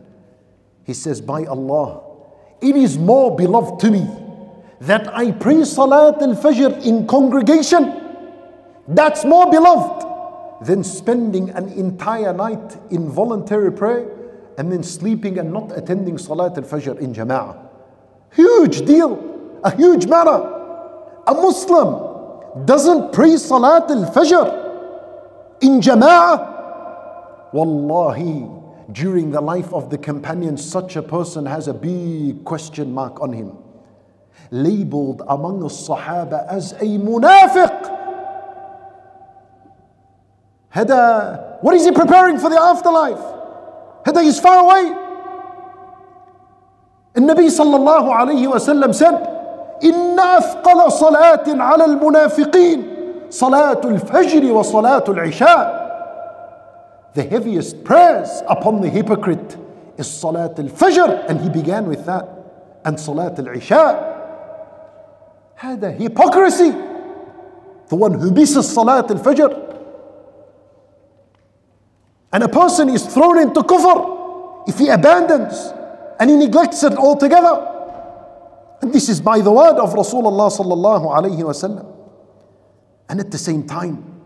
He says, by Allah, it is more beloved to me that I pray Salat al-Fajr in congregation. That's more beloved than spending an entire night in voluntary prayer and then sleeping and not attending Salat al-Fajr in Jama'ah. Huge deal, a huge matter. A Muslim doesn't pray Salat al Fajr in Jama'ah, Wallahi, during the life of the companions, such a person has a big question mark on him. Labeled among the Sahaba as a munafiq. Hada, what is he preparing for the afterlife? Hada is far away. And Nabi sallallahu alayhi wa sallam said, إن أثقل صلاة على المنافقين صلاة الفجر وصلاة العشاء The heaviest prayers upon the hypocrite is Salat al-Fajr and he began with that and Salat al-Isha هذا hypocrisy the one who misses Salat al-Fajr and a person is thrown into kufr if he abandons and he neglects it altogether And this is by the word of Rasulullah sallallahu alayhi wasallam. And at the same time,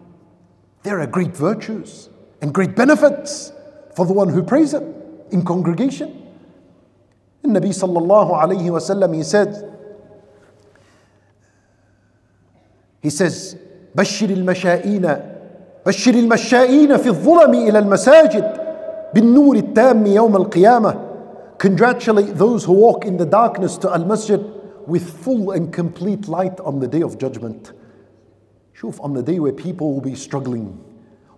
there are great virtues and great benefits for the one who prays it in congregation. And Nabi sallallahu alayhi wasallam he said, he says, بشر المشائين بشر المشائين في الظلم إلى المساجد بالنور التام يوم القيامة congratulate those who walk in the darkness to Al Masjid with full and complete light on the day of judgment. Shuf, on the day where people will be struggling,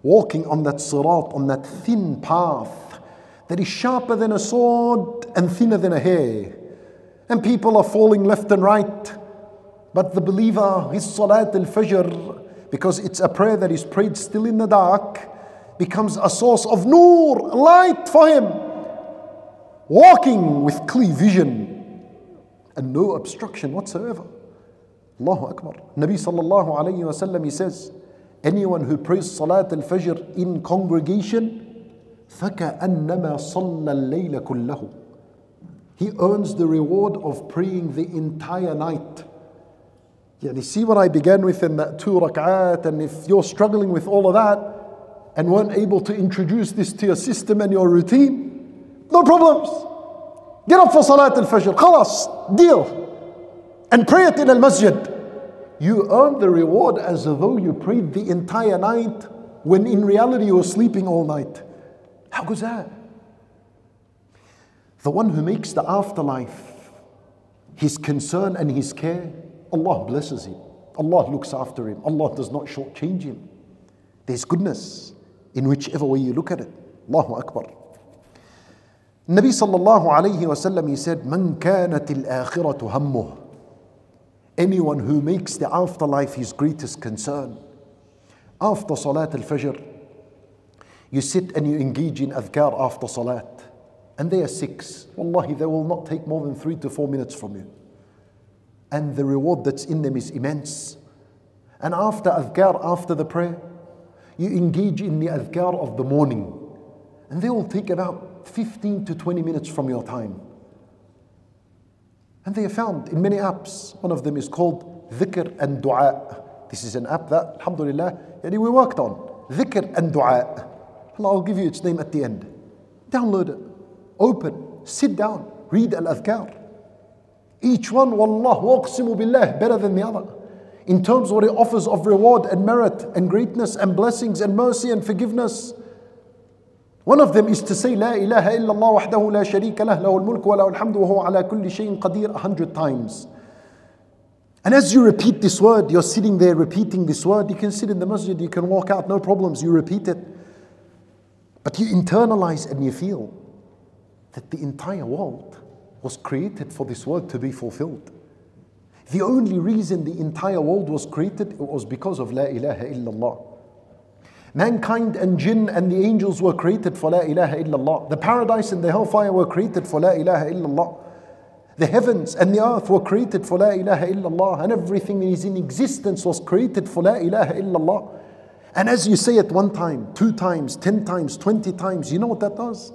walking on that sirat, on that thin path that is sharper than a sword and thinner than a hair. And people are falling left and right. But the believer, his salat al fajr, because it's a prayer that is prayed still in the dark, becomes a source of nur, light for him. Walking with clear vision and no obstruction whatsoever. Allahu Akbar. Nabi sallallahu alayhi wa sallam, he says, anyone who prays Salat al-Fajr in congregation, فَكَأَنَّمَا صَلَّى اللَّيْلَ كُلَّهُ He earns the reward of praying the entire night. Yani see what I began with in that two rak'at, and if you're struggling with all of that and weren't able to introduce this to your system and your routine, no problems. Get up for Salat al-Fajr, khalas, deal and pray it in al masjid, you earn the reward as though you prayed the entire night when in reality you were sleeping all night. How goes that? The one who makes the afterlife his concern and his care, Allah blesses him. Allah looks after him. Allah does not shortchange him. There's goodness in whichever way you look at it. Allahu Akbar. Nabi sallallahu alayhi wa sallam, he said, من كانت الآخرة همه anyone who makes the afterlife his greatest concern. After Salat al Fajr, you sit and you engage in adhkar after Salat. And they are six. Wallahi, they will not take more than three to four minutes from you. And the reward that's in them is immense. And after adhkar, after the prayer, you engage in the adhkar of the morning. And they will take about 15 to 20 minutes from your time. And they are found in many apps. One of them is called Dhikr and Dua. This is an app that, alhamdulillah, we worked on. Dhikr and Dua. Allah will give you its name at the end. Download it, open, sit down, read Al Adhkar. Each one, wallah, waqsimu billah, better than the other. In terms of what it offers of reward and merit and greatness and blessings and mercy and forgiveness. One of them is to say La ilaha illallah الله وحده لا شريك له له الملك lahul hamdu wa على كل shayin قدير a hundred times. And as you repeat this word, you're sitting there repeating this word. You can sit in the masjid, you can walk out, no problems, you repeat it. But you internalize and you feel that the entire world was created for this word to be fulfilled. The only reason the entire world was created was because of La ilaha illallah. Mankind and jinn and the angels were created for La ilaha illallah. The paradise and the hellfire were created for La ilaha illallah. The heavens and the earth were created for La ilaha illallah. And everything that is in existence was created for La ilaha illallah. And as you say it one time, two times, ten times, twenty times, you know what that does?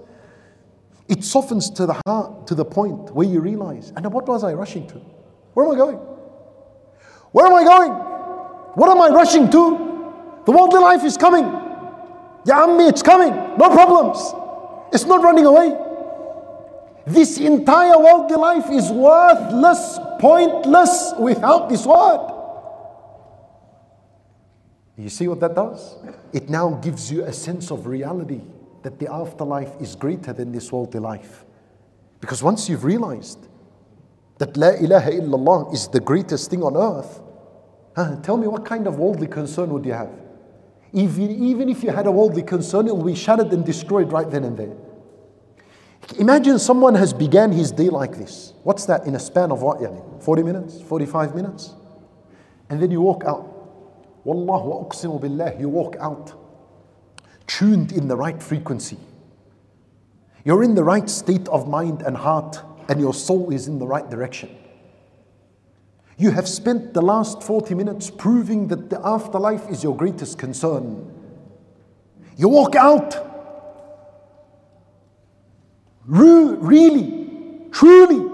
It softens to the heart to the point where you realize, and what was I rushing to? Where am I going? Where am I going? What am I rushing to? The worldly life is coming. Ya Ammi, it's coming. No problems. It's not running away. This entire worldly life is worthless, pointless without this word. You see what that does? It now gives you a sense of reality that the afterlife is greater than this worldly life. Because once you've realized that La ilaha illallah is the greatest thing on earth, huh, tell me what kind of worldly concern would you have? Even, even if you had a worldly concern, it will be shattered and destroyed right then and there. Imagine someone has began his day like this. What's that in a span of what? Yani? 40 minutes, 45 minutes? And then you walk out. Wallah wa uqsimu billah, you walk out tuned in the right frequency. You're in the right state of mind and heart, and your soul is in the right direction. You have spent the last 40 minutes proving that the afterlife is your greatest concern. You walk out. Really, truly,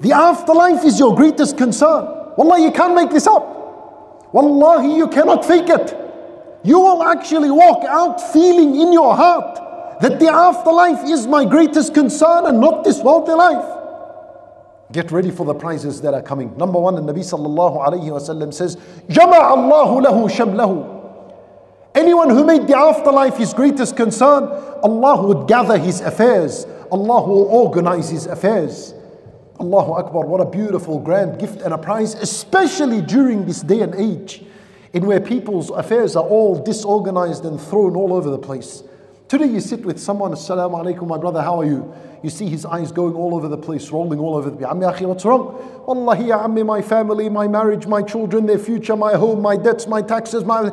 the afterlife is your greatest concern. Wallah, you can't make this up. Wallahi, you cannot fake it. You will actually walk out feeling in your heart that the afterlife is my greatest concern and not this worldly life. Get ready for the prizes that are coming. Number one, the Nabi sallallahu alayhi wasallam says, Jama Allahu lahu shamlahu. Anyone who made the afterlife his greatest concern, Allah would gather his affairs. Allah will organize his affairs. Allahu Akbar, what a beautiful, grand gift and a prize, especially during this day and age in where people's affairs are all disorganized and thrown all over the place. Today you sit with someone, Assalamu alaikum, my brother, how are you? You see his eyes going all over the place, rolling all over the place. Ammi what's wrong? Wallahi ya ammi, my family, my marriage, my children, their future, my home, my debts, my taxes, my...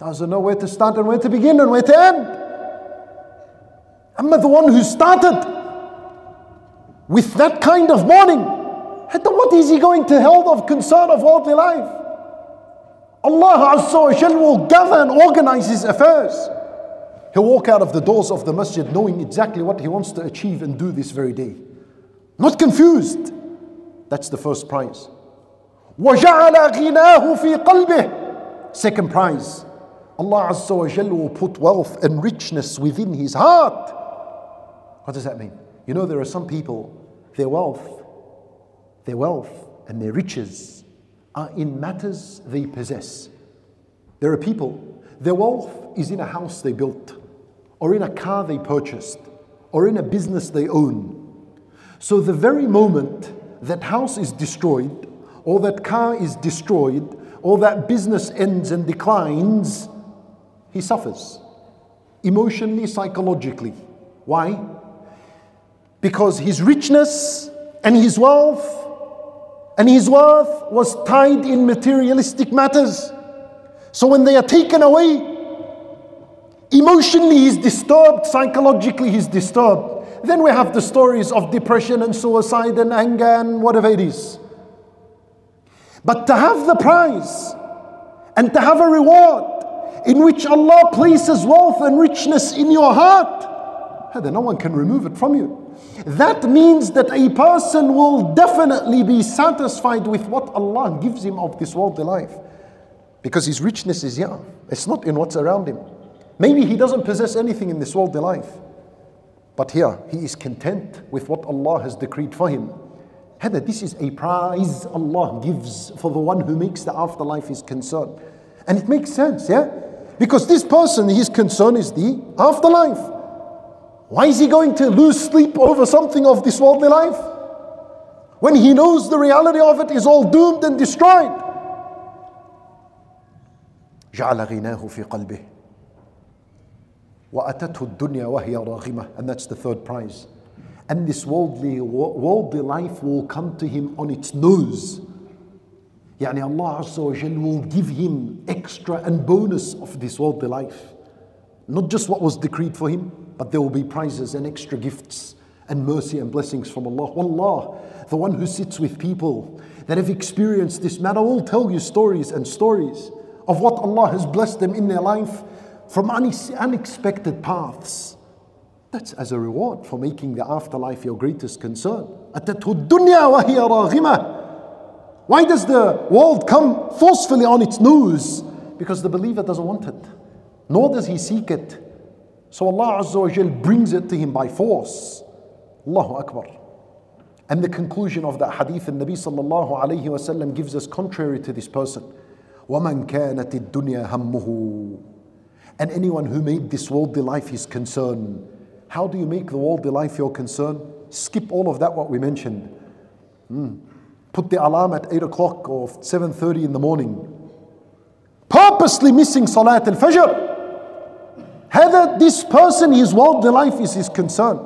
Doesn't know where to start and where to begin and where to end. Amma the one who started with that kind of morning. What is he going to hold of concern of worldly life? Allah Azza wa will gather and organize his affairs. He'll walk out of the doors of the masjid knowing exactly what he wants to achieve and do this very day. Not confused. That's the first prize. وَجَعَلَ غِنَاهُ فِي قَلْبِهِ Second prize. Allah Azza wa Jal will put wealth and richness within his heart. What does that mean? You know, there are some people, their wealth, their wealth and their riches are in matters they possess. There are people, their wealth is in a house they built or in a car they purchased, or in a business they own. So the very moment that house is destroyed, or that car is destroyed, or that business ends and declines, he suffers emotionally, psychologically. Why? Because his richness and his wealth and his worth was tied in materialistic matters. So when they are taken away, Emotionally, he's disturbed. Psychologically, he's disturbed. Then we have the stories of depression and suicide and anger and whatever it is. But to have the prize and to have a reward in which Allah places wealth and richness in your heart, then no one can remove it from you. That means that a person will definitely be satisfied with what Allah gives him of this worldly life. Because his richness is here, it's not in what's around him. Maybe he doesn't possess anything in this worldly life. But here, he is content with what Allah has decreed for him. Hada, this is a prize Allah gives for the one who makes the afterlife his concern. And it makes sense, yeah? Because this person, his concern is the afterlife. Why is he going to lose sleep over something of this worldly life? When he knows the reality of it is all doomed and destroyed. جعل غناه في قلبه وَأَتَتْهُ الدُّنْيَا وَهِيَ رَاغِمَةٌ And that's the third prize. And this worldly, worldly life will come to him on its nose. Yani Allah Azza wa Jal will give him extra and bonus of this worldly life. Not just what was decreed for him, but there will be prizes and extra gifts and mercy and blessings from Allah. Wallah, the one who sits with people that have experienced this matter will tell you stories and stories of what Allah has blessed them in their life from unexpected paths. That's as a reward for making the afterlife your greatest concern. Why does the world come forcefully on its nose? Because the believer doesn't want it, nor does he seek it. So Allah Azza wa Jal brings it to him by force. Allahu Akbar. And the conclusion of that hadith, the Nabi sallallahu alayhi wasallam gives us contrary to this person. وَمَنْ كَانَتِ الدُّنْيَا هَمُّهُ and anyone who made this worldly life his concern. How do you make the worldly life your concern? Skip all of that, what we mentioned. Mm. Put the alarm at 8 o'clock or 7.30 in the morning. Purposely missing Salat al-Fajr. Whether this person, his worldly life is his concern.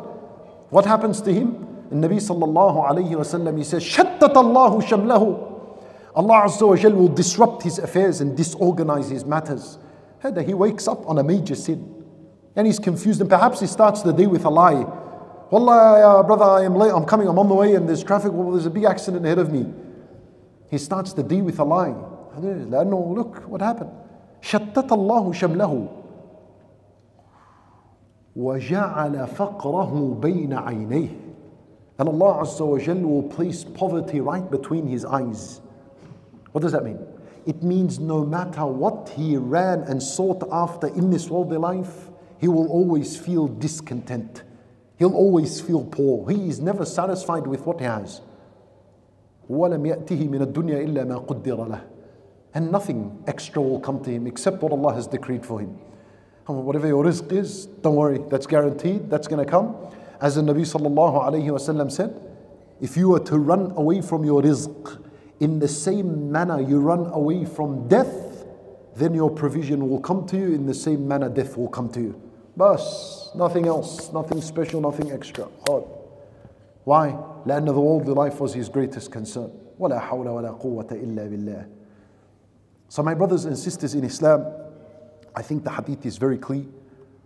What happens to him? The Nabi sallallahu alayhi wa sallam, he says, شَتَّتَ اللَّهُ شَمْلَهُ Allah Azza wa Jal will disrupt his affairs and disorganize his matters that he wakes up on a major sin and he's confused and perhaps he starts the day with a lie. Wallah, uh, brother, I am late, I'm coming, I'm on the way and there's traffic, well, there's a big accident ahead of me. He starts the day with a lie. لأنه look what happened. شتت الله شمله وجعل فقره بين عينيه and Allah Azza wa Jal will place poverty right between his eyes. What does that mean? It means no matter what he ran and sought after in this worldly life, he will always feel discontent. He'll always feel poor. He is never satisfied with what he has. And nothing extra will come to him except what Allah has decreed for him. And whatever your rizq is, don't worry, that's guaranteed, that's going to come. As the Nabi sallallahu said, if you were to run away from your rizq in the same manner you run away from death, then your provision will come to you in the same manner death will come to you. Bas, nothing else, nothing special, nothing extra. Hard. Why? لأن the worldly life was his greatest concern. ولا حول ولا قوة إلا بالله. So my brothers and sisters in Islam, I think the hadith is very clear.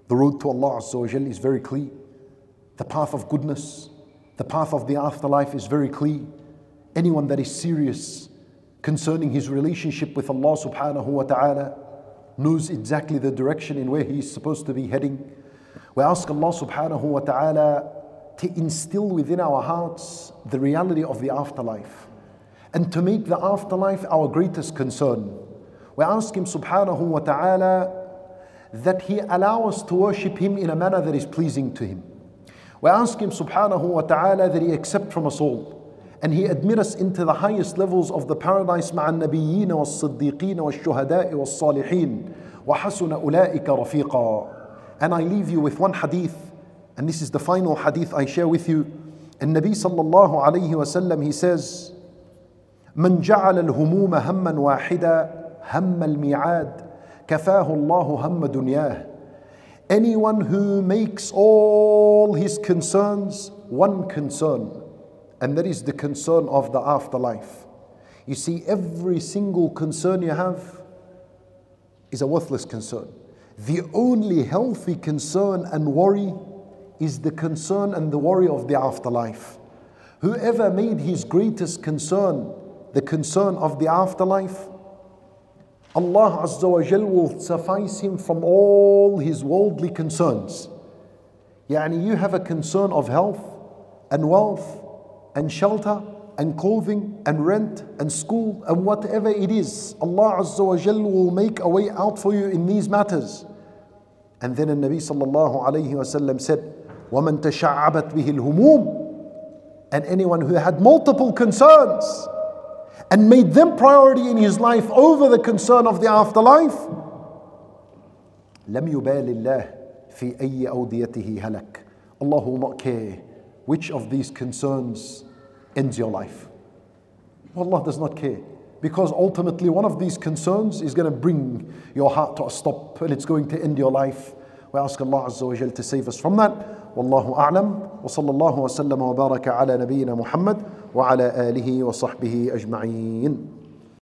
The road to Allah Azza wa Jal is very clear. The path of goodness, the path of the afterlife is very clear. Anyone that is serious concerning his relationship with Allah subhanahu wa ta'ala knows exactly the direction in where he is supposed to be heading. We ask Allah subhanahu wa ta'ala to instill within our hearts the reality of the afterlife and to make the afterlife our greatest concern. We ask Him subhanahu wa ta'ala that He allow us to worship Him in a manner that is pleasing to Him. We ask Him subhanahu wa ta'ala that He accept from us all and He admit us into the highest levels of the paradise مع النبيين والصديقين والشهداء والصالحين وحسن أولئك رفيقا And I leave you with one hadith and this is the final hadith I share with you. And Nabi sallallahu alayhi wasallam he says, من جعل الهموم هما واحدا هم الميعاد كفاه الله هم دنياه Anyone who makes all his concerns one concern, and that is the concern of the afterlife. You see, every single concern you have is a worthless concern. The only healthy concern and worry is the concern and the worry of the afterlife. Whoever made his greatest concern the concern of the afterlife, Allah Azza wa Jal will suffice him from all his worldly concerns. Yani you have a concern of health and wealth and shelter and clothing and rent and school and whatever it is. Allah Azza wa Jal will make a way out for you in these matters. And then the Nabi sallallahu alayhi wasallam said, وَمَن تَشَعَّبَتْ بِهِ الْهُمُومِ And anyone who had multiple concerns, and made them priority in his life over the concern of the afterlife لم يبال الله في أي أوديته هلك Allah will not care which of these concerns ends your life? Allah does not care. Because ultimately, one of these concerns is going to bring your heart to a stop and it's going to end your life. We ask Allah Azza wa to save us from that. Wallahu a'lam. Wa sallallahu wa sallam wa baraka ala Muhammad wa ala alihi wa.